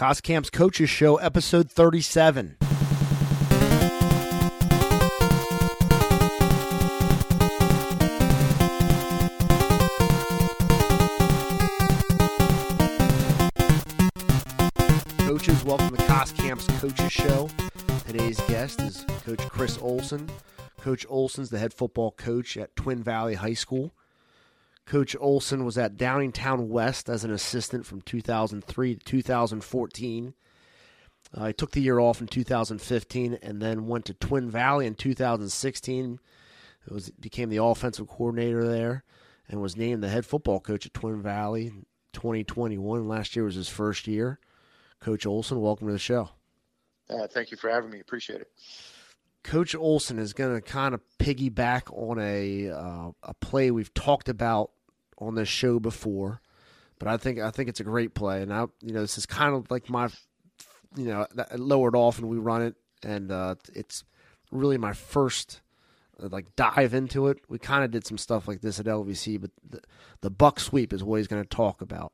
Coscamp's Coaches Show, episode 37. Coaches, welcome to Coscamp's Coaches Show. Today's guest is Coach Kris Olsen. Coach Olsen's the head football coach at Twin Valley High School. Coach Olsen was at Downingtown West as an assistant from 2003 to 2014. Uh, he took the year off in 2015 and then went to Twin Valley in 2016. It was became the offensive coordinator there and was named the head football coach at Twin Valley in 2021. Last year was his first year. Coach Olsen, welcome to the show. Uh, thank you for having me. Appreciate it. Coach Olsen is going to kind of piggyback on a uh, a play we've talked about on this show before, but I think I think it's a great play, and I you know this is kind of like my you know lowered off and we run it, and uh, it's really my first uh, like dive into it. We kind of did some stuff like this at LVC, but the, the buck sweep is what he's going to talk about.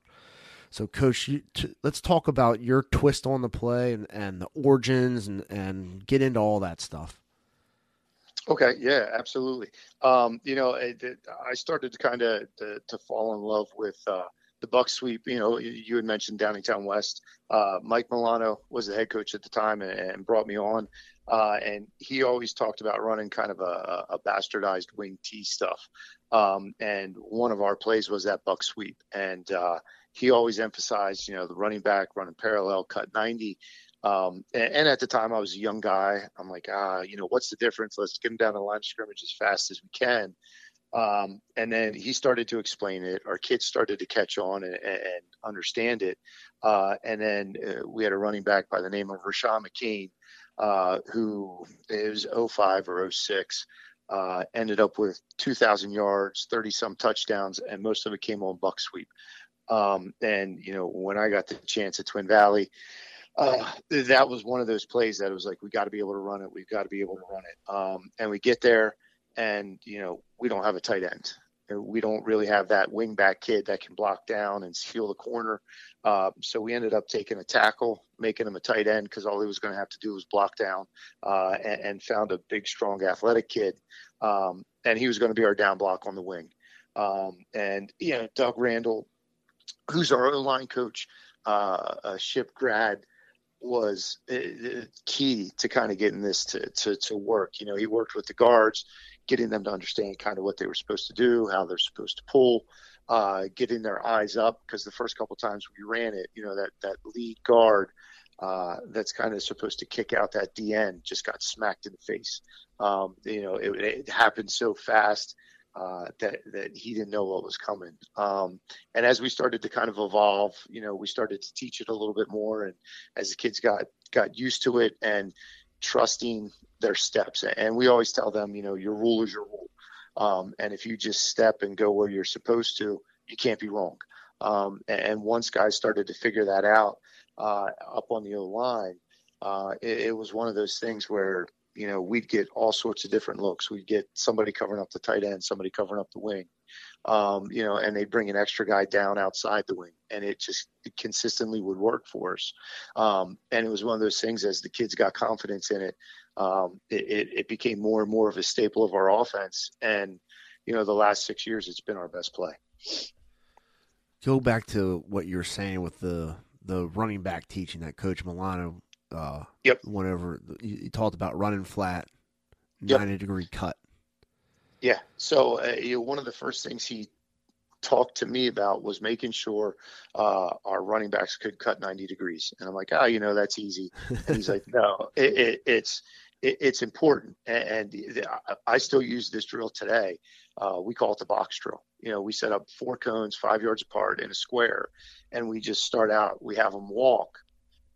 So, Coach, you, t- let's talk about your twist on the play and, and the origins and, and get into all that stuff. Okay, yeah, absolutely. Um, you know, it, it, I started to kind of to, to, fall in love with uh, the buck sweep. You know, you, had mentioned Downingtown West. Uh, Mike Milano was the head coach at the time and, and brought me on, uh, and he always talked about running kind of a, a bastardized wing T stuff. Um, and one of our plays was that buck sweep, and uh, he always emphasized, you know, the running back running parallel, cut 90. Um, and, and, at the time, I was a young guy. I'm like, ah, you know, what's the difference? Let's get him down the line of scrimmage as fast as we can. Um, and then he started to explain it. Our kids started to catch on and, and understand it. Uh, and then uh, we had a running back by the name of Rashawn McCain, uh, who is 05 or 06. Uh, ended up with 2,000 yards, 30 some touchdowns, and most of it came on buck sweep. Um, and you know, when I got the chance at Twin Valley, uh, that was one of those plays that was like, we got to be able to run it. We've got to be able to run it. Um, and we get there, and you know, we don't have a tight end. We don't really have that wing back kid that can block down and seal the corner. Uh, so we ended up taking a tackle, making him a tight end because all he was going to have to do was block down, uh, and, and, found a big, strong, athletic kid, um, and he was going to be our down block on the wing. Um, and you know, Doug Randall who's our O line coach, uh, a ship grad, was uh, key to kind of getting this to, to, to work. You know, he worked with the guards, getting them to understand kind of what they were supposed to do, how they're supposed to pull, uh, getting their eyes up. Because the first couple times we ran it, you know, that, that lead guard uh, that's kind of supposed to kick out that DN just got smacked in the face. Um, you know, it, it happened so fast uh, that that he didn't know what was coming. Um, and as we started to kind of evolve, you know, we started to teach it a little bit more, and as the kids got got used to it and trusting their steps. And we always tell them, you know, your rule is your rule, um, and if you just step and go where you're supposed to, you can't be wrong. Um, and once guys started to figure that out uh, up on the O line, uh, it, it was one of those things where you know, we'd get all sorts of different looks. We'd get somebody covering up the tight end, somebody covering up the wing, um, you know, and they'd bring an extra guy down outside the wing, and it just it consistently would work for us. Um, and it was one of those things as the kids got confidence in it, um, it, it, became more and more of a staple of our offense. And you know, the last six years, it's been our best play. Go back to what you were saying with the the running back teaching that Coach Milano uh, yep. Whenever you, talked about running flat, yep. ninety degree cut. Yeah. So uh, you know, one of the first things he talked to me about was making sure uh, our running backs could cut 90 degrees. And I'm like, oh, you know, that's easy. And he's like, no, it, it, it's it, it's important. And, and, I still use this drill today. Uh, we call it the box drill. You know, we set up four cones five yards apart in a square, and we just start out. We have them walk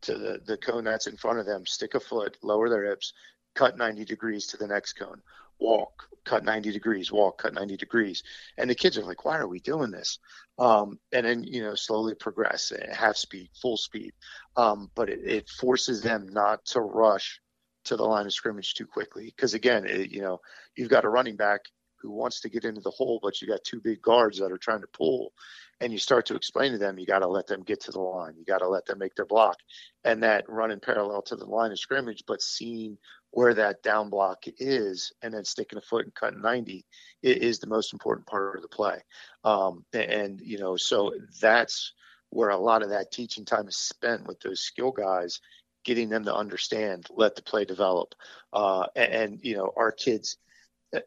to the, the cone that's in front of them, stick a foot, lower their hips, cut 90 degrees to the next cone, walk, cut 90 degrees, walk, cut 90 degrees. And the kids are like, why are we doing this? Um, and then, you know, slowly progress, eh, half speed, full speed. Um, but it, it, forces them not to rush to the line of scrimmage too quickly. Because again, it, you know, you've got a running back who wants to get into the hole, but you got two big guards that are trying to pull, and you start to explain to them, you got to let them get to the line, you got to let them make their block, and that running parallel to the line of scrimmage, but seeing where that down block is, and then sticking a foot and cutting 90 is the most important part of the play. Um, and you know, so that's where a lot of that teaching time is spent with those skill guys getting them to understand, let the play develop. Uh, and, and, you know, our kids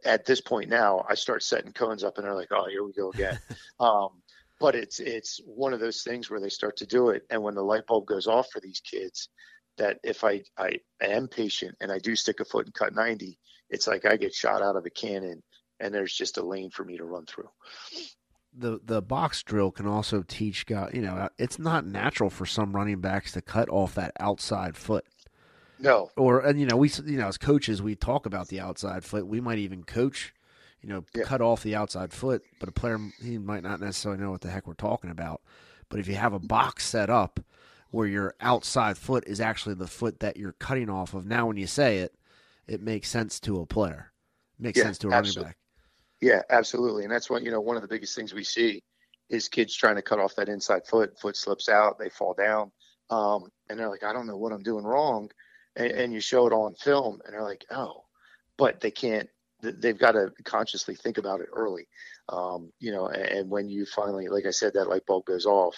at this point now, I start setting cones up and they're like, oh, here we go again. um, but it's it's one of those things where they start to do it, and when the light bulb goes off for these kids, that if I I am patient and I do stick a foot and cut 90, it's like I get shot out of a cannon, and there's just a lane for me to run through the the box drill can also teach guys. You know, it's not natural for some running backs to cut off that outside foot. No. Or and you know we you know as coaches we talk about the outside foot. We might even coach, you know, yeah. cut off the outside foot. But a player he might not necessarily know what the heck we're talking about. But if you have a box set up where your outside foot is actually the foot that you're cutting off of, now when you say it, it makes sense to a player. It makes yeah, sense to a absolutely. running back. Yeah, absolutely. And that's what, you know, one of the biggest things we see is kids trying to cut off that inside foot, foot slips out, they fall down. Um, and they're like, I don't know what I'm doing wrong. And, and you show it on film and they're like, oh, but they can't, they've got to consciously think about it early. Um, you know, and, when you finally, like I said, that light bulb goes off,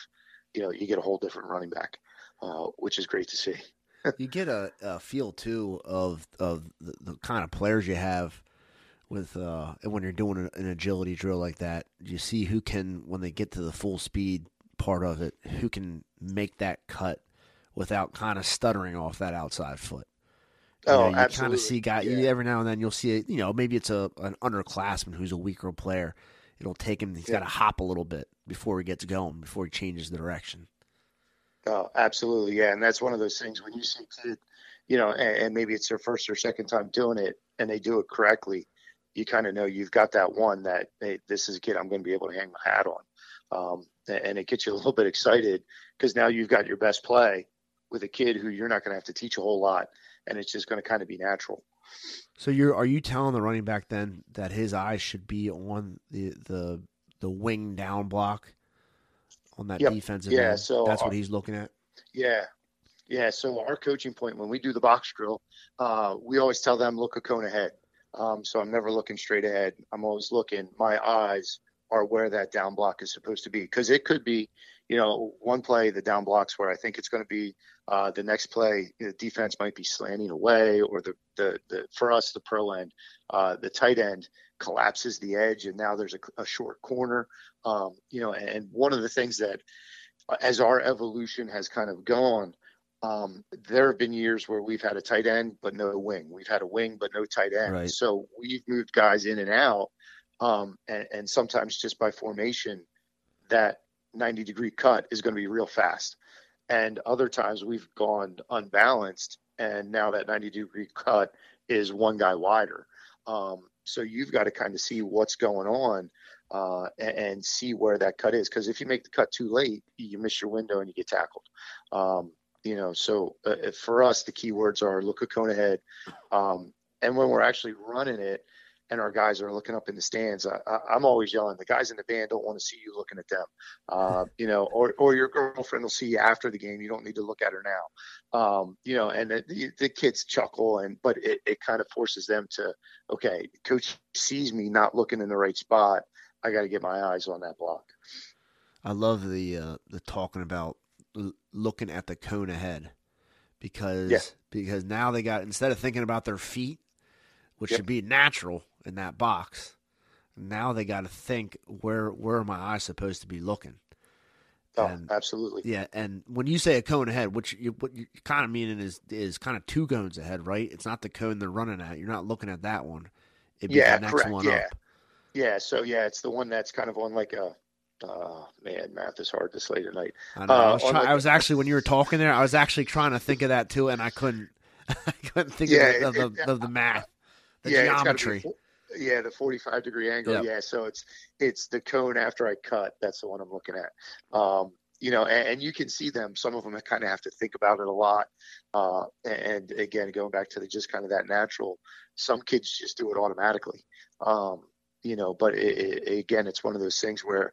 you know, you get a whole different running back, uh, which is great to see. you get a, a, feel too of, of the, the kind of players you have with uh, when you're doing an agility drill like that, you see who can when they get to the full speed part of it, who can make that cut without kind of stuttering off that outside foot. You oh, know, you absolutely. kind of see guys. Yeah. every now and then you'll see it. You know, maybe it's a an underclassman who's a weaker player. It'll take him. He's yeah. got to hop a little bit before he gets going, before he changes the direction. Oh, absolutely, yeah. And that's one of those things when you see a kid, you know, and, and maybe it's their first or second time doing it, and they do it correctly you kind of know you've got that one that hey, this is a kid I'm going to be able to hang my hat on. Um, and it gets you a little bit excited because now you've got your best play with a kid who you're not going to have to teach a whole lot, and it's just going to kind of be natural. So you're are you telling the running back then that his eyes should be on the the the wing down block on that yep. defensive yeah, end? so that's what he's looking at. Yeah, yeah. So our coaching point when we do the box drill, uh, we always tell them look a cone ahead. Um, so I'm never looking straight ahead. I'm always looking. My eyes are where that down block is supposed to be because it could be, you know, one play the down blocks where I think it's going to be. Uh, the next play, the defense might be slanting away, or the the, the for us the pro end, uh, the tight end collapses the edge, and now there's a, a short corner. Um, you know, and one of the things that as our evolution has kind of gone, um, there have been years where we've had a tight end but no wing. We've had a wing but no tight end. Right. So we've moved guys in and out, um, and, and sometimes just by formation, that 90 degree cut is going to be real fast. And other times we've gone unbalanced, and now that 90 degree cut is one guy wider. Um, so you've got to kind of see what's going on uh, and, and, see where that cut is. Because if you make the cut too late, you miss your window and you get tackled. Um, you know, so uh, for us, the keywords are look a cone ahead. Um, and when we're actually running it and our guys are looking up in the stands, I, am always yelling, the guys in the band don't want to see you looking at them. Uh, you know, or, or your girlfriend will see you after the game. You don't need to look at her now. Um, you know, and the, the, kids chuckle and, but it, it kind of forces them to, okay, coach sees me not looking in the right spot. I got to get my eyes on that block. I love the, uh, the talking about looking at the cone ahead because yeah. because now they got instead of thinking about their feet, which yep. should be natural in that box, now they got to think where where are my eyes supposed to be looking. Oh, and, absolutely. Yeah, and when you say a cone ahead, which you, what you kind of meaning is is kind of two cones ahead, right? It's not the cone they're running at. You're not looking at that one. It'd yeah, correct. yeah. Up. Yeah, so yeah, it's the one that's kind of on like a Oh man, math is hard this late at night. I, know, uh, I, was try- I, was actually when you were talking there, I was actually trying to think of that too, and I couldn't. I couldn't think yeah, of, the, of, the, of, the, math, the yeah, geometry. Yeah, the forty-five degree angle. Yep. Yeah, so it's it's the cone after I cut. That's the one I'm looking at. Um, you know, and, and, you can see them. Some of them kind of have to think about it a lot. Uh, and again, going back to the just kind of that natural. Some kids just do it automatically. Um, you know, but it, it, again, it's one of those things where,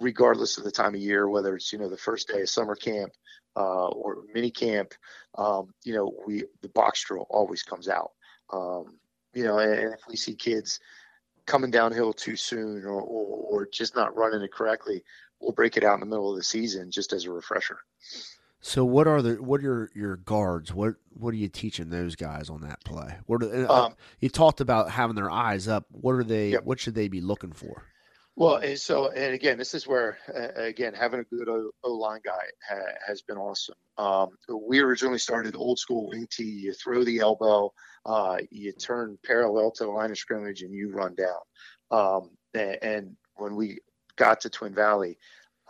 regardless of the time of year, whether it's you know the first day of summer camp uh, or mini camp, um, you know, we the box drill always comes out. Um, you know, and, if we see kids coming downhill too soon or, or, or just not running it correctly, we'll break it out in the middle of the season just as a refresher. So what are the what are your guards? What what are you teaching those guys on that play? What are, uh, um, you talked about having their eyes up. What are they? Yep. What should they be looking for? Well, and so and again, this is where uh, again having a good O line guy ha- has been awesome. Um, we originally started old school wing T. You throw the elbow, uh, you turn parallel to the line of scrimmage, and you run down. Um, and, and, when we got to Twin Valley,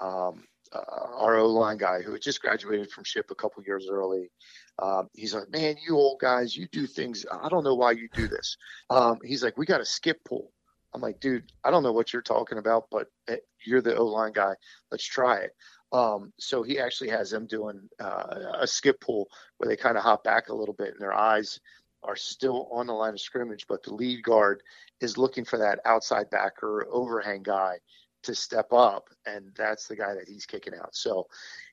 um, uh, our O line guy who had just graduated from ship a couple years early. Um, he's like, man, you old guys, you do things. I don't know why you do this. Um, he's like, we got a skip pull. I'm like, dude, I don't know what you're talking about, but eh, you're the O line guy. Let's try it. Um, so he actually has them doing uh, a skip pull where they kind of hop back a little bit and their eyes are still on the line of scrimmage, but the lead guard is looking for that outside backer overhang guy to step up, and that's the guy that he's kicking out. So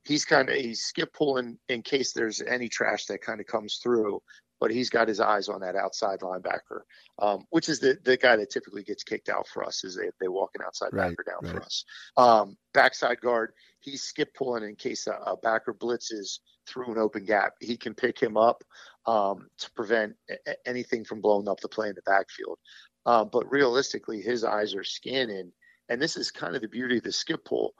he's kind of he's skip pulling in case there's any trash that kind of comes through, but he's got his eyes on that outside linebacker, um, which is the the guy that typically gets kicked out for us is they they walk an outside right, backer down right. for us. Um, backside guard, he's skip pulling in case a, a, backer blitzes through an open gap. He can pick him up um, to prevent a- anything from blowing up the play in the backfield. Uh, but realistically, his eyes are scanning and this is kind of the beauty of the skip pull.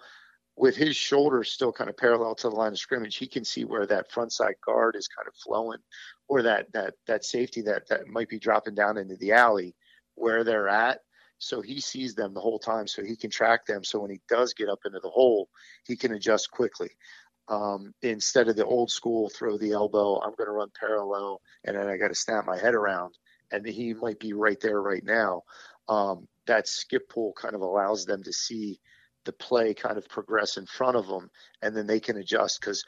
With his shoulders still kind of parallel to the line of scrimmage, he can see where that front side guard is kind of flowing, or that that that safety that that might be dropping down into the alley, where they're at. So he sees them the whole time, so he can track them. So when he does get up into the hole, he can adjust quickly. Um, instead of the old school throw the elbow, I'm going to run parallel, and then I got to snap my head around, and he might be right there right now. Um, that skip pull kind of allows them to see the play kind of progress in front of them and then they can adjust because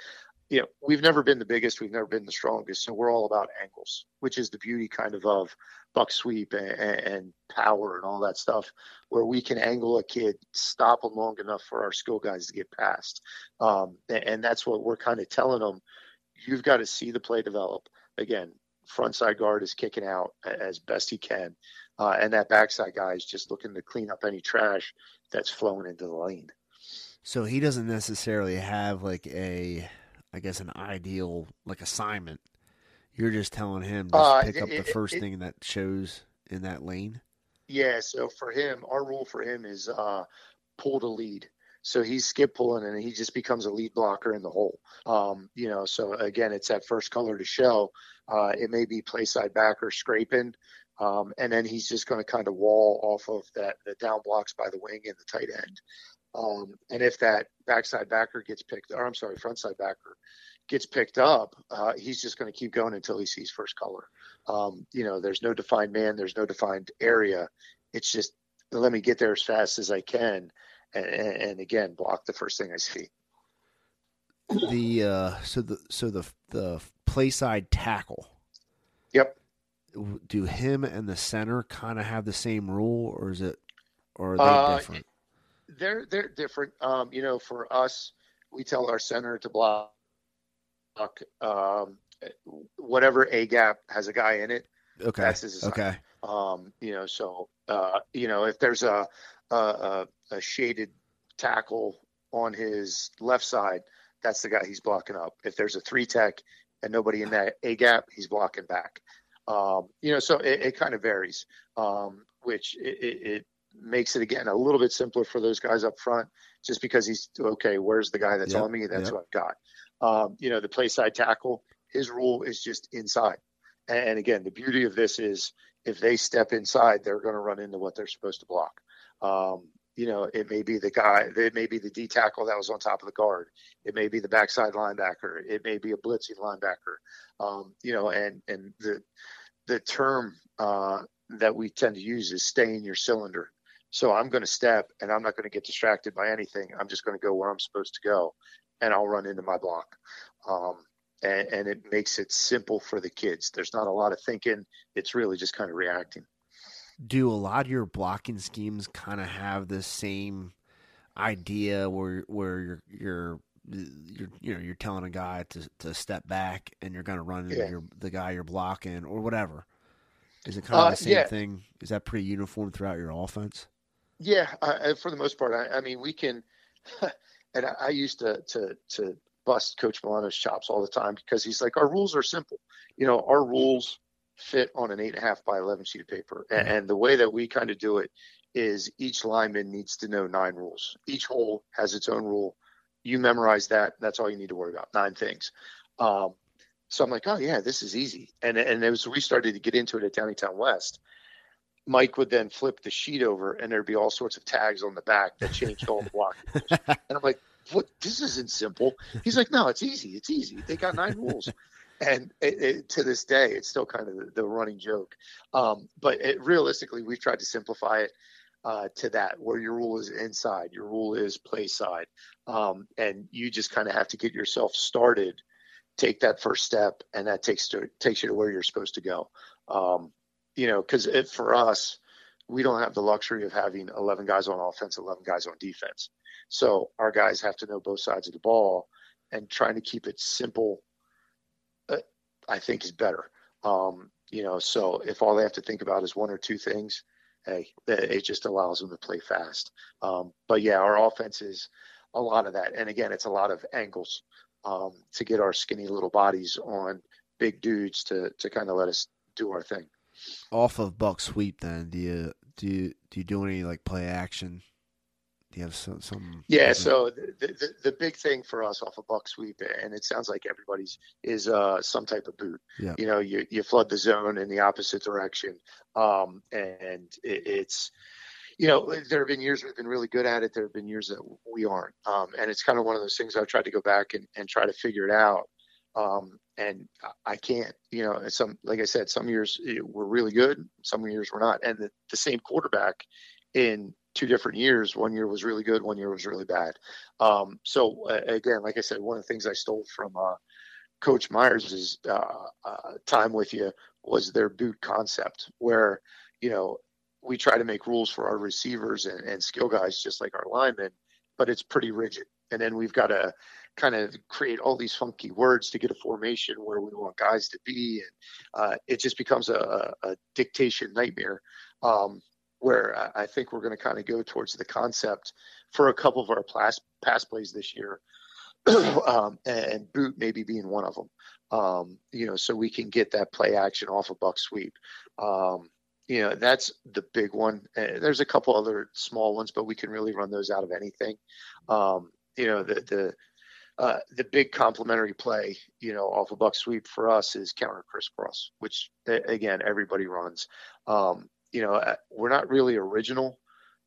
you know we've never been the biggest we've never been the strongest so we're all about angles which is the beauty kind of of buck sweep and, and power and all that stuff where we can angle a kid stop them long enough for our skill guys to get past. Um, and, and that's what we're kind of telling them you've got to see the play develop. Again front side guard is kicking out as best he can. Uh, and that backside guy is just looking to clean up any trash that's flowing into the lane. So he doesn't necessarily have like a, I guess, an ideal like assignment. You're just telling him to uh, pick it, up the first it, thing that shows in that lane. Yeah. So for him, our rule for him is uh, pull to lead. So he's skip pulling and he just becomes a lead blocker in the hole. Um, you know, so again, it's that first color to show. Uh, it may be play side back or scraping, um, and then he's just going to kind of wall off of that the down blocks by the wing and the tight end. Um, and if that backside backer gets picked, or I'm sorry, frontside backer gets picked up, uh, he's just going to keep going until he sees first color. Um, you know, there's no defined man, there's no defined area. It's just let me get there as fast as I can, and, and again block the first thing I see. The uh, so the so the the play side tackle. Yep do him and the center kind of have the same rule, or is it, or are they uh, different? They're they're different. Um, you know, for us, we tell our center to block um, whatever a gap has a guy in it. Okay. That's his Okay. Um, you know, so uh, you know, if there's a, a a shaded tackle on his left side, that's the guy he's blocking up. If there's a three tech and nobody in that a gap, he's blocking back. Um, you know, so it, it kind of varies, um, which it, it, makes it again a little bit simpler for those guys up front, just because he's okay. Where's the guy that's yep, on me? That's yep. what I've got. Um, you know, the play side tackle, his rule is just inside. And again, the beauty of this is if they step inside, they're going to run into what they're supposed to block. Um, you know, it may be the guy, it may be the D tackle that was on top of the guard. It may be the backside linebacker. It may be a blitzing linebacker. Um, you know, and and the the term uh, that we tend to use is stay in your cylinder. So I'm going to step and I'm not going to get distracted by anything. I'm just going to go where I'm supposed to go, and I'll run into my block. Um, and, and it makes it simple for the kids. There's not a lot of thinking. It's really just kind of reacting. do a lot of your blocking schemes kind of have the same idea where where you're you're you're you know you're telling a guy to to step back and you're going to run Yeah. your, the guy you're blocking or whatever. Is it kind of Uh, the same yeah. thing? Is that pretty uniform throughout your offense? Yeah, uh, for the most part, I, I mean, we can. And I, I used to to to bust Coach Milano's chops all the time because he's like, our rules are simple. You know, our rules fit on an eight and a half by eleven sheet of paper, and, and the way that we kind of do it is each lineman needs to know nine rules. Each hole has its own rule. You memorize that. That's all you need to worry about. Nine things. Um, so I'm like, oh yeah, this is easy. And and as we started to get into it at Downtown West, Mike would then flip the sheet over, and there'd be all sorts of tags on the back that changed all the block. and I'm like, what? This isn't simple. He's like, no, it's easy. It's easy. They got nine rules. And it, it, to this day, it's still kind of the, the running joke. Um, but it, realistically, we've tried to simplify it uh, to that, where your rule is inside, your rule is play side, um, and you just kind of have to get yourself started, take that first step, and that takes to takes you to where you're supposed to go. Um, you know, because for us, we don't have the luxury of having 11 guys on offense, 11 guys on defense. So our guys have to know both sides of the ball, and trying to keep it simple, uh, I think, is better. Um, you know, so if all they have to think about is one or two things, hey, it just allows them to play fast. Um, but yeah, our offense is a lot of that, and again, it's a lot of angles um, to get our skinny little bodies on big dudes to to kind of let us do our thing. Off of buck sweep, then do you do you, do you do any like play action? Do you have some some? Yeah, so the, the the big thing for us off a buck sweep, and it sounds like everybody's is uh, some type of boot. Yeah. You know, you you flood the zone in the opposite direction, um, and it, it's you know there have been years we've been really good at it. There have been years that we aren't, um, and it's kind of one of those things I've tried to go back and, and try to figure it out. Um, and I- I can't, you know, some like I said, some years eh, we're really good, some years we're not, and the, the same quarterback in two different years. One year was really good, one year was really bad. Um, so uh, again, like I said, one of the things I stole from uh, Coach Myers uh, uh, time with you was their boot concept, where you know we try to make rules for our receivers and, and skill guys just like our linemen, but it's pretty rigid. And then we've got to kind of create all these funky words to get a formation where we want guys to be, and uh, it just becomes a, a dictation nightmare. Um, where I- think we're going to kind of go towards the concept for a couple of our pass, pass plays this year, um, and boot maybe being one of them. Um, you know, so we can get that play action off a buck sweep. Um, you know, that's the big one. Uh, there's a couple other small ones, but we can really run those out of anything. Um, you know, the the uh, the big complementary play, you know, off a buck sweep for us is counter crisscross, which again everybody runs. Um, you know, uh, we're not really original,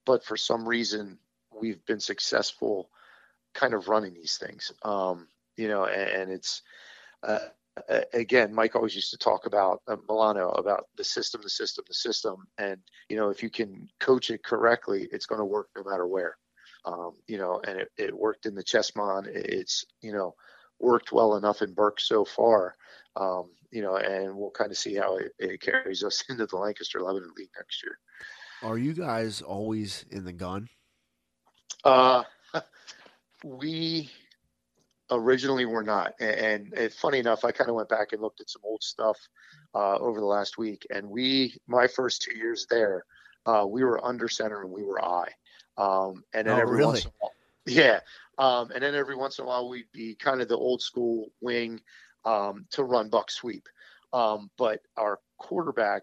but for some reason we've been successful kind of running these things. Um, you know, and, and it's uh, again, Mike always used to talk about uh, Milano about the system, the system, the system, and you know, if you can coach it correctly, it's going to work no matter where. Um, you know, and it, it worked in the Ches-Mont. It's you know worked well enough in Berks so far. Um, you know, and we'll kind of see how it, it carries us into the Lancaster Lebanon League next year. Are you guys always in the gun? Uh, we originally were not, and, and, funny enough, I kind of went back and looked at some old stuff uh, over the last week, and we, my first two years there, uh, we were under center and we were I, um, and then Oh, every really? once in a while, yeah, um, and then every once in a while we'd be kind of the old school wing um, to run buck sweep, um, but our quarterback,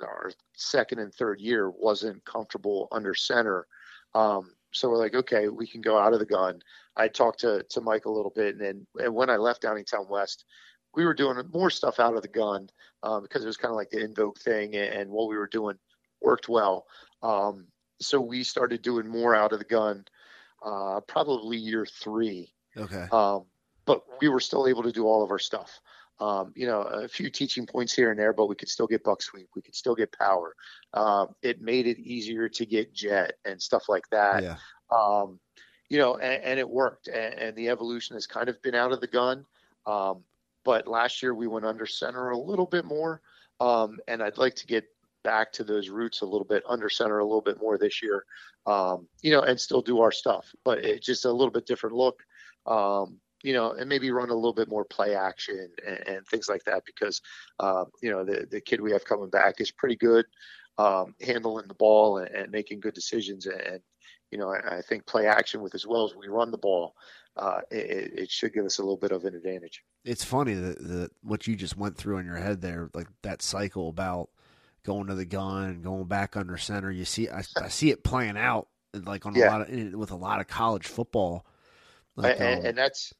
our second and third year, wasn't comfortable under center. Um, so we're like, okay, we can go out of the gun. I talked to to Mike a little bit, and then and when I left Downingtown West, we were doing more stuff out of the gun um, because it was kind of like the invoke thing, and, and what we were doing worked well. Um, so we started doing more out of the gun, uh, probably year three. Okay. Um, but we were still able to do all of our stuff. Um, you know, a few teaching points here and there, but we could still get buck sweep. We could still get power. Um, it made it easier to get jet and stuff like that. Yeah. Um, you know, and, and it worked. And, and the evolution has kind of been out of the gun. Um, but last year we went under center a little bit more. Um, and I'd like to get back to those roots a little bit, under center a little bit more this year, um, you know, and still do our stuff, but it's just a little bit different look. Um, you know, and maybe run a little bit more play action and, and things like that because, uh, you know, the, the kid we have coming back is pretty good um, handling the ball and, and, making good decisions. And, you know, I, I, think play action with as well as we run the ball, uh, it, it, should give us a little bit of an advantage. It's funny that, that what you just went through in your head there, like that cycle about going to the gun, going back under center. You see, I, I see it playing out like on yeah. a lot of with a lot of college football. Like, and, um, and, that's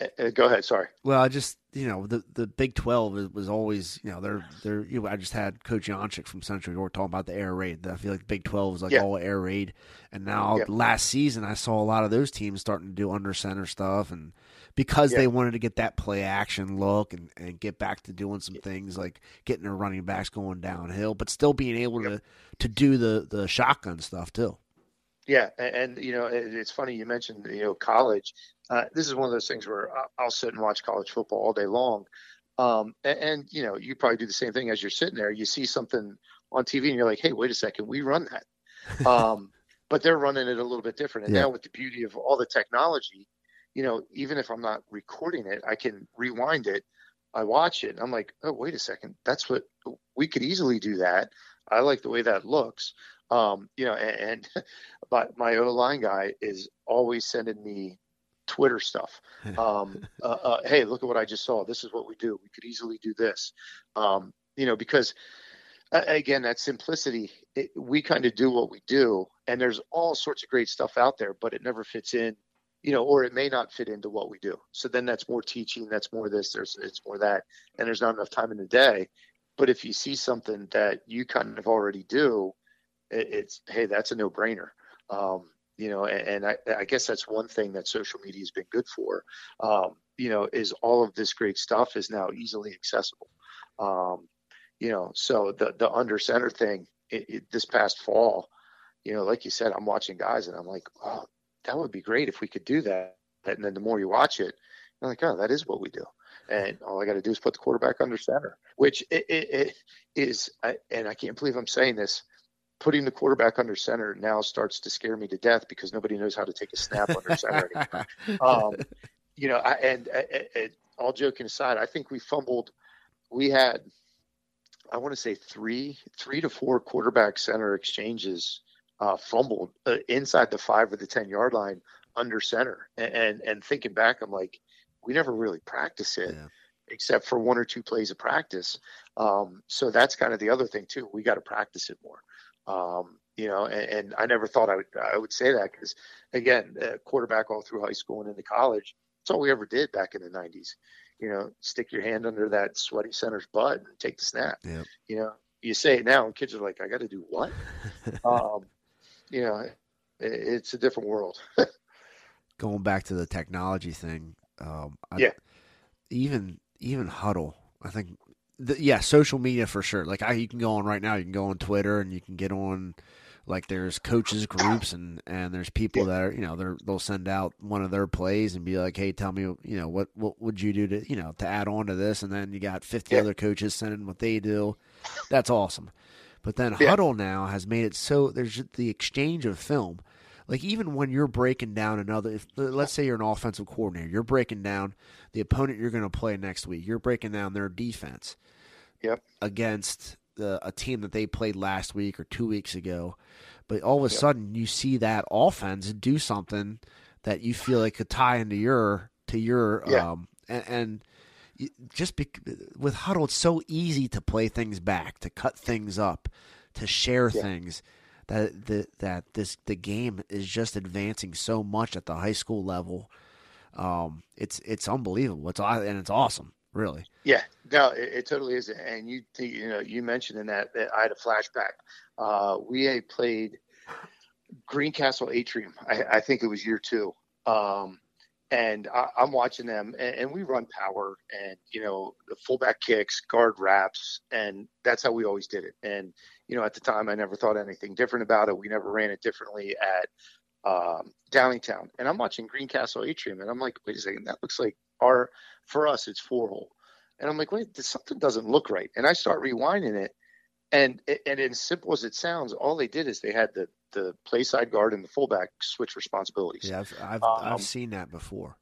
Uh, uh, go ahead. Sorry. Well, I just you know the the Big Twelve was always you know they're they're you know I just had Coach Yonchik from Central York talking about the air raid. I feel like Big Twelve was like yeah. all air raid, and now yeah. last season I saw a lot of those teams starting to do under center stuff, and because yeah. they wanted to get that play action look and, and get back to doing some things like getting their running backs going downhill, but still being able to to do the the shotgun stuff too. Yeah, and, and you know it's funny you mentioned you know college uh, this is one of those things where I'll sit and watch college football all day long. Um, and, and, you know, you probably do the same thing as you're sitting there. You see something on TV and you're like, hey, wait a second, we run that. Um, but they're running it a little bit different. And yeah. now with the beauty of all the technology, you know, even if I'm not recording it, I can rewind it. I watch it. I'm like, oh, wait a second. That's what we could easily do that. I like the way that looks. Um, you know, and, and but my O line guy is always sending me Twitter stuff. Um, uh, uh, hey, look at what I just saw. This is what we do. We could easily do this. Um, you know, because uh, again, that simplicity, it, we kind of do what we do, and there's all sorts of great stuff out there, but it never fits in. You know, or it may not fit into what we do. So then that's more teaching. That's more this. There's it's more that, and there's not enough time in the day. But if you see something that you kind of already do, it, it's hey, that's a no brainer. Um, you know and, and I, I, guess that's one thing that social media has been good for. Um, you know is all of this great stuff is now easily accessible. Um, you know so the the under center thing it, it, this past fall you know like you said i'm watching guys and i'm like oh that would be great if we could do that. And then the more you watch it you're like oh that is what we do and all I got to do is put the quarterback under center, which it, it, it is, I, and I can't believe I'm saying this putting the quarterback under center now starts to scare me to death because nobody knows how to take a snap under center anymore. Um, you know, I, and, and, and, all joking aside, I think we fumbled. We had, I want to say three, three to four quarterback center exchanges uh, fumbled uh, inside the five or the ten yard line under center. And, and, and thinking back, I'm like, we never really practice it. Yeah except for one or two plays of practice. Um, so that's kind of the other thing too. We got to practice it more. Um, you know, and, and, I never thought I would I would say that because again, uh, quarterback all through high school and into college, that's all we ever did back in the '90s. You know, stick your hand under that sweaty center's butt and take the snap. Yep. You know, you say it now, and kids are like, "I got to do what?" um, you know, it, it's a different world. Going back to the technology thing, um, I, yeah, even even Hudl, I think the, yeah, social media for sure. Like I, you can go on right now. You can go on Twitter and you can get on. Like there's coaches groups and and there's people that are you know they're they'll send out one of their plays and be like, hey, tell me you know what what would you do to you know to add on to this, and then you got 50 yeah. other coaches sending what they do. That's awesome. But then yeah. Hudl now has made it so there's the exchange of film. Like even when you're breaking down another, if, let's say you're an offensive coordinator, you're breaking down the opponent you're going to play next week. You're breaking down their defense yep. against the, a team that they played last week or two weeks ago. But all of a yep. sudden, you see that offense do something that you feel like could tie into your to your yeah. um and, and just be, with Hudl it's so easy to play things back, to cut things up, to share yeah. things. That the, that this the game is just advancing so much at the high school level. Um, it's it's unbelievable. It's and it's awesome really. Yeah, no, it, it totally is. And you, you know, you mentioned in that, that I had a flashback. Uh, we played Greencastle-Antrim. I, I, think it was year two. Um, and I, am watching them, and, and, we run power, and you know the fullback kicks, guard wraps, and that's how we always did it. And you know, at the time, I never thought anything different about it. We never ran it differently at um, Downingtown. And I'm watching Greencastle-Antrim, and I'm like, wait a second, that looks like our for us it's four hole. And I'm like, wait, this, something doesn't look right. And I start rewinding it, and and as simple as it sounds, all they did is they had the the play side guard and the fullback switch responsibilities. Yeah, I've I've, um, I've seen that before.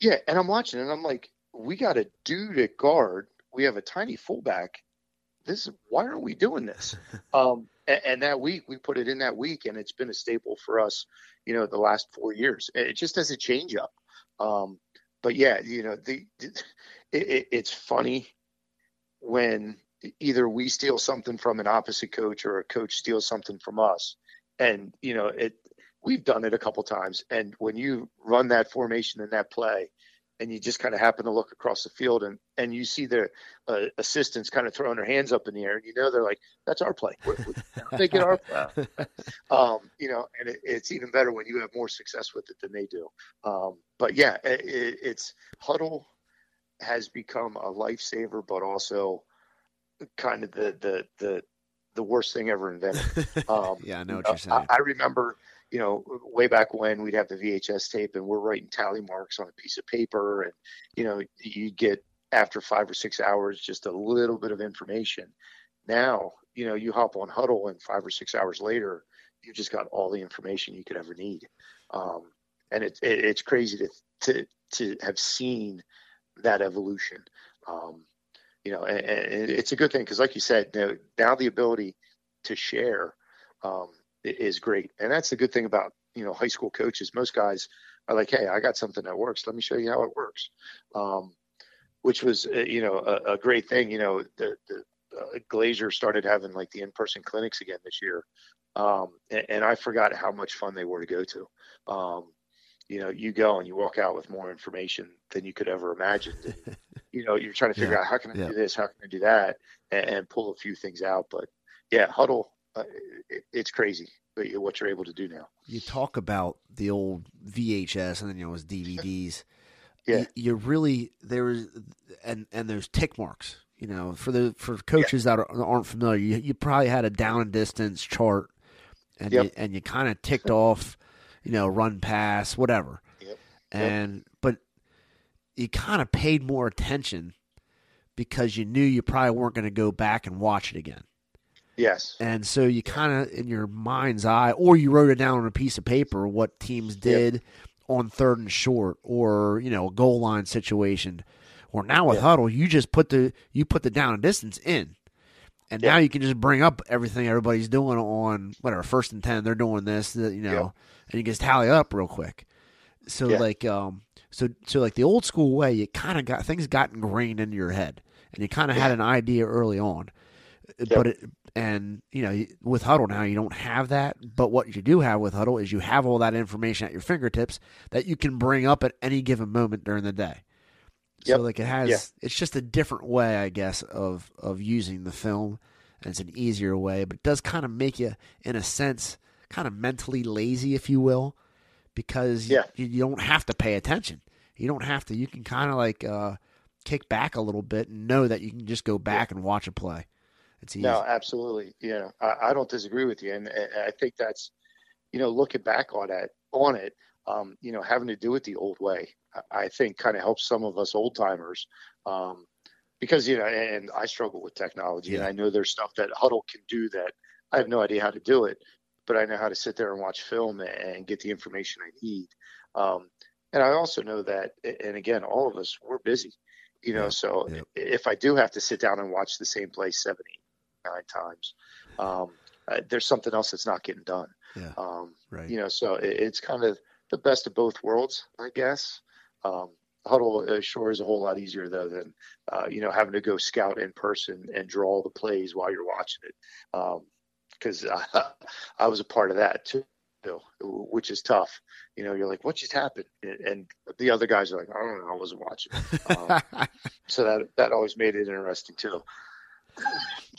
Yeah, and I'm watching and I'm like, we got a dude at guard. We have a tiny fullback. This why aren't we doing this? um, and, and, that week we put it in that week, and it's been a staple for us. You know, the last four years. It just as a change up. Um, but yeah, you know, the, the it, it, it's funny when either we steal something from an opposite coach or a coach steals something from us and you know it we've done it a couple times and when you run that formation in that play and you just kind of happen to look across the field and and you see the uh, assistants kind of throwing their hands up in the air and you know they're like that's our play we're, we're, they get our play um, you know and it, it's even better when you have more success with it than they do um, but yeah it, it's Hudl has become a lifesaver but also kind of the the the the worst thing ever invented. Um, yeah, I know what you're saying. I, I, remember, you know, way back when we'd have the VHS tape and we're writing tally marks on a piece of paper, and you know, you get after five or six hours just a little bit of information. Now, you know, you hop on Hudl, and five or six hours later, you've just got all the information you could ever need. Um, and it, it, it's crazy to to to have seen that evolution. Um, you know, and, and it's a good thing because, like you said, know, now the ability to share um, is great, and that's the good thing about you know high school coaches. Most guys are like, "Hey, I got something that works. Let me show you how it works," um, which was uh, you know a, a, great thing. You know, the, the uh, Glazier started having like the in-person clinics again this year, um, and, and, I forgot how much fun they were to go to. Um, you know, you go and you walk out with more information than you could ever imagine. you know, you're trying to figure yeah. out how can I yeah. do this, how can I do that, and, and, pull a few things out. But yeah, Hudl, uh, it, it's crazy what you're able to do now. You talk about the old VHS and then you know, it was DVDs. yeah, you, you really there's and and there's tick marks. You know, for the for coaches yeah. that are, aren't familiar, you, you probably had a down and distance chart, and yep. you, and you kind of ticked off, you know, run pass, whatever. Yep. And yep. but you kind of paid more attention because you knew you probably weren't going to go back and watch it again. Yes. And so you kind of, in your mind's eye, or you wrote it down on a piece of paper what teams did yep. on third and short, or you know, a goal line situation. Or now with yep. Hudl, you just put the you put the down and distance in, and yep. now you can just bring up everything everybody's doing on whatever first and ten. They're doing this, you know, and you just tally up real quick. So like, um, so so like the old school way, you kind of got things got ingrained into your head, and you kind of had an idea early on. Yep. But it, and you know with Hudl now you don't have that. But what you do have with Hudl is you have all that information at your fingertips that you can bring up at any given moment during the day. Yep. So like it has, yeah. it's just a different way, I guess, of of using the film, and it's an easier way. But it does kind of make you, in a sense, kind of mentally lazy, if you will, because yeah. you, you don't have to pay attention. You don't have to. You can kind of like uh, kick back a little bit and know that you can just go back and watch a play. It's easy. No, absolutely. Know, I, I don't disagree with you, and, and, I think that's, you know, looking back on it, on it, um, you know, having to do it the old way, I, I think kind of helps some of us old timers, um, because you know, and I struggle with technology, yeah. and I know there's stuff that Hudl can do that I have no idea how to do it, but I know how to sit there and watch film and get the information I need. Um, and I also know that, and again, all of us, we're busy, you know, yeah, so yeah. if I do have to sit down and watch the same play seven, eight, nine times, um, uh, there's something else that's not getting done. Yeah. Um, right. You know, so it, it's kind of the best of both worlds, I guess. Um, Hudl uh, sure is a whole lot easier though than uh, you know having to go scout in person and draw the plays while you're watching it because um, I, I was a part of that too which is tough. You know, you're like, what just happened? And the other guys are like, I don't know, I wasn't watching. Um, so that that always made it interesting too.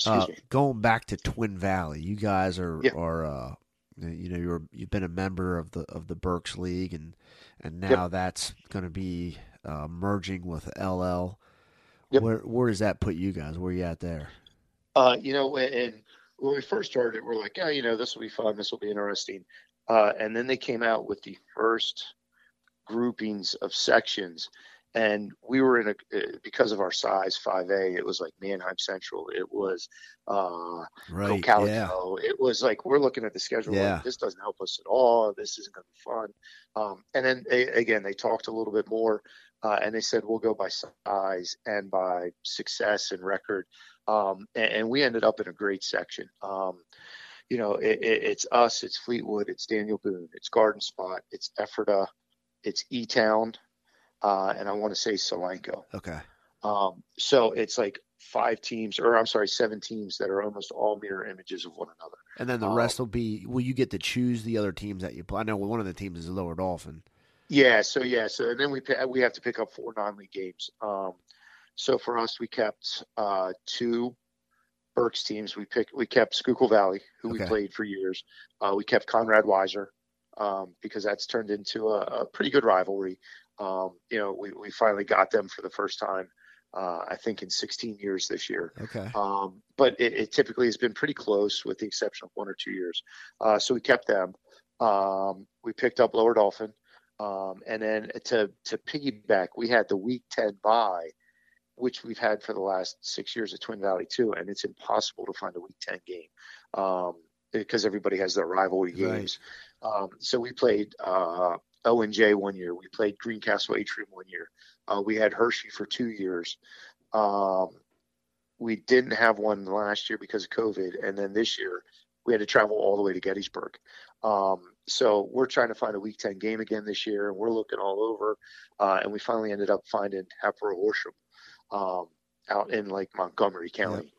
Uh, going back to Twin Valley, you guys are yeah. are uh, you know you're you've been a member of the of the Berks League and and now yep. that's going to be uh, merging with LL. Yep. Where where does that put you guys? Where are you at there? Uh, you know, and when we first started, we're like, yeah, you know, this will be fun. This will be interesting. Uh, and then they came out with the first groupings of sections. And we were in a because of our size, 5A. It was like Manheim Central. It was uh, right, yeah. It was like we're looking at the schedule. Yeah. Like, this doesn't help us at all. This isn't going to be fun. Um, and then they, again, they talked a little bit more, uh, and they said we'll go by size and by success and record. Um, and, and, we ended up in a great section. Um, you know, it, it, it's us, it's Fleetwood, it's Daniel Boone, it's Garden Spot, it's Ephrata, it's E Town, uh, and I want to say Solanco. Okay. Um, so it's like five teams, or I'm sorry, seven teams that are almost all mirror images of one another. And then the um, rest will be. Will you get to choose the other teams that you play? I know one of the teams is Lower Dauphin. Yeah. So yeah. So and then we we have to pick up four non-league games. Um, so for us, we kept uh, two Berks teams. We picked we kept Schuylkill Valley, who okay. we played for years. Uh, we kept Conrad Weiser um, because that's turned into a, a pretty good rivalry. Um, you know, we, we finally got them for the first time, uh, I think, in 16 years this year. Okay. Um, but it, it, typically has been pretty close, with the exception of one or two years. Uh, so we kept them. Um, we picked up Lower Dauphin. um, and then to to piggyback, we had the Week 10 bye which we've had for the last six years at Twin Valley too, and it's impossible to find a Week Ten game um, because everybody has their rivalry games. Right. Um, so we played uh, Owen J one year. We played Greencastle-Antrim one year. Uh, we had Hershey for two years. Um, we didn't have one last year because of COVID, and then this year we had to travel all the way to Gettysburg. Um, so we're trying to find a Week 10 game again this year, and we're looking all over. Uh, and we finally ended up finding Hatboro Horsham, um, out in like Montgomery County.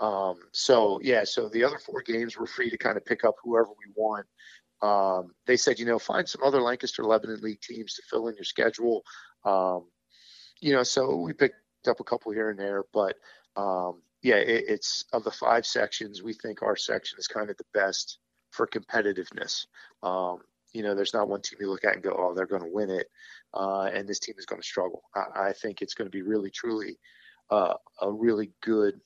Um, so yeah, so the other four games were free to kind of pick up whoever we want. Um, they said, you know, find some other Lancaster Lebanon League teams to fill in your schedule. Um, you know, so we picked up a couple here and there, but um, yeah, it, it's of the five sections, we think our section is kind of the best for competitiveness. Um, you know, there's not one team you look at and go, oh, they're going to win it uh, and this team is going to struggle. I, I, think it's going to be really, truly uh, a really good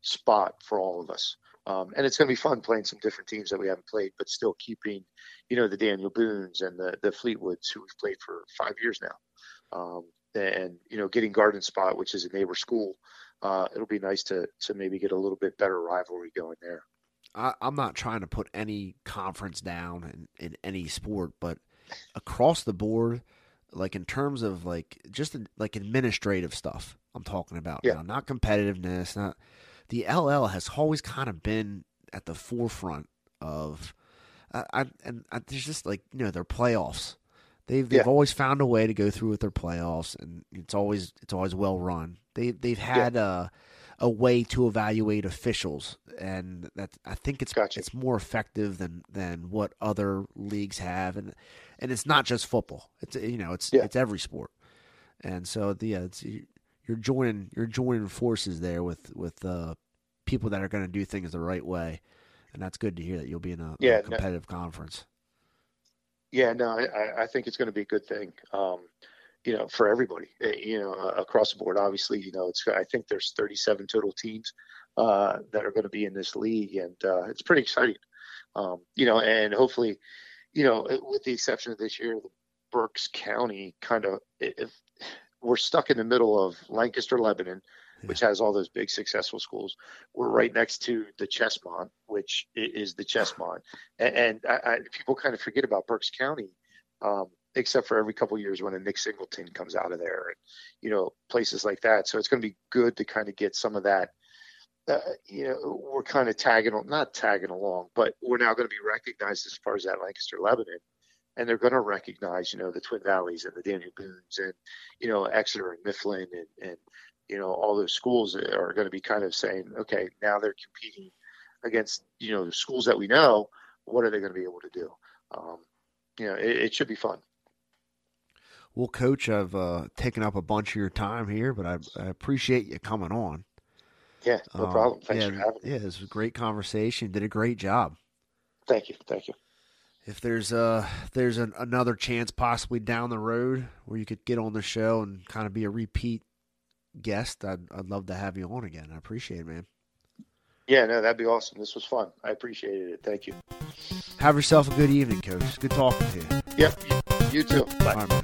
spot for all of us. Um, and it's going to be fun playing some different teams that we haven't played, but still keeping, you know, the Daniel Boones and the the Fleetwoods who we've played for five years now, um, and you know, getting Garden Spot, which is a neighbor school. Uh, it'll be nice to to maybe get a little bit better rivalry going there. I, am not trying to put any conference down in, in any sport, but across the board, like in terms of like just like administrative stuff I'm talking about yeah. now, not competitiveness, not the LL has always kind of been at the forefront of uh, I, and I, there's just like you know their playoffs. They've they've yeah. always found a way to go through with their playoffs, and it's always it's always well run. They they've had yeah. a a way to evaluate officials, and that I think it's gotcha. it's more effective than than what other leagues have, and and it's not just football. It's you know it's yeah. it's every sport, and so the yeah, it's you're joining you're joining forces there with with uh, people that are going to do things the right way, and that's good to hear that you'll be in a, yeah, a competitive no, conference. Yeah, no, I, I think it's going to be a good thing. Um, you know, for everybody, eh, you know, across the board. Obviously, you know, it's I think there's 37 total teams uh, that are going to be in this league, and uh, it's pretty exciting. Um, you know, and hopefully, you know, with the exception of this year, the Berks County kind of if we're stuck in the middle of Lancaster, Lebanon, yeah. which has all those big successful schools. We're right next to the Ches-Mont, which is the Ches-Mont, and, and I, I, people kind of forget about Berks County, um, except for every couple years when a Nick Singleton comes out of there, and you know places like that. So it's going to be good to kind of get some of that uh, you know, we're kind of tagging, not tagging along, but we're now going to be recognized as far as that Lancaster Lebanon. And they're going to recognize, you know, the Twin Valleys and the Daniel Boones and, you know, Exeter and Mifflin and, and you know, all those schools are going to be kind of saying, okay, now they're competing against, you know, the schools that we know. What are they going to be able to do? Um, you know, it, it should be fun. Well, Coach, I've uh, taken up a bunch of your time here, but I, I appreciate you coming on. Yeah, no um, problem. Thanks yeah, for having me. Yeah, it was a great conversation. Did a great job. Thank you. Thank you. If there's uh there's an, another chance possibly down the road where you could get on the show and kind of be a repeat guest, I'd I'd love to have you on again. I appreciate it, man. Yeah, no, that'd be awesome. This was fun. I appreciated it. Thank you. Have yourself a good evening, Coach. Good talking to you. Yep. You, you too. Bye.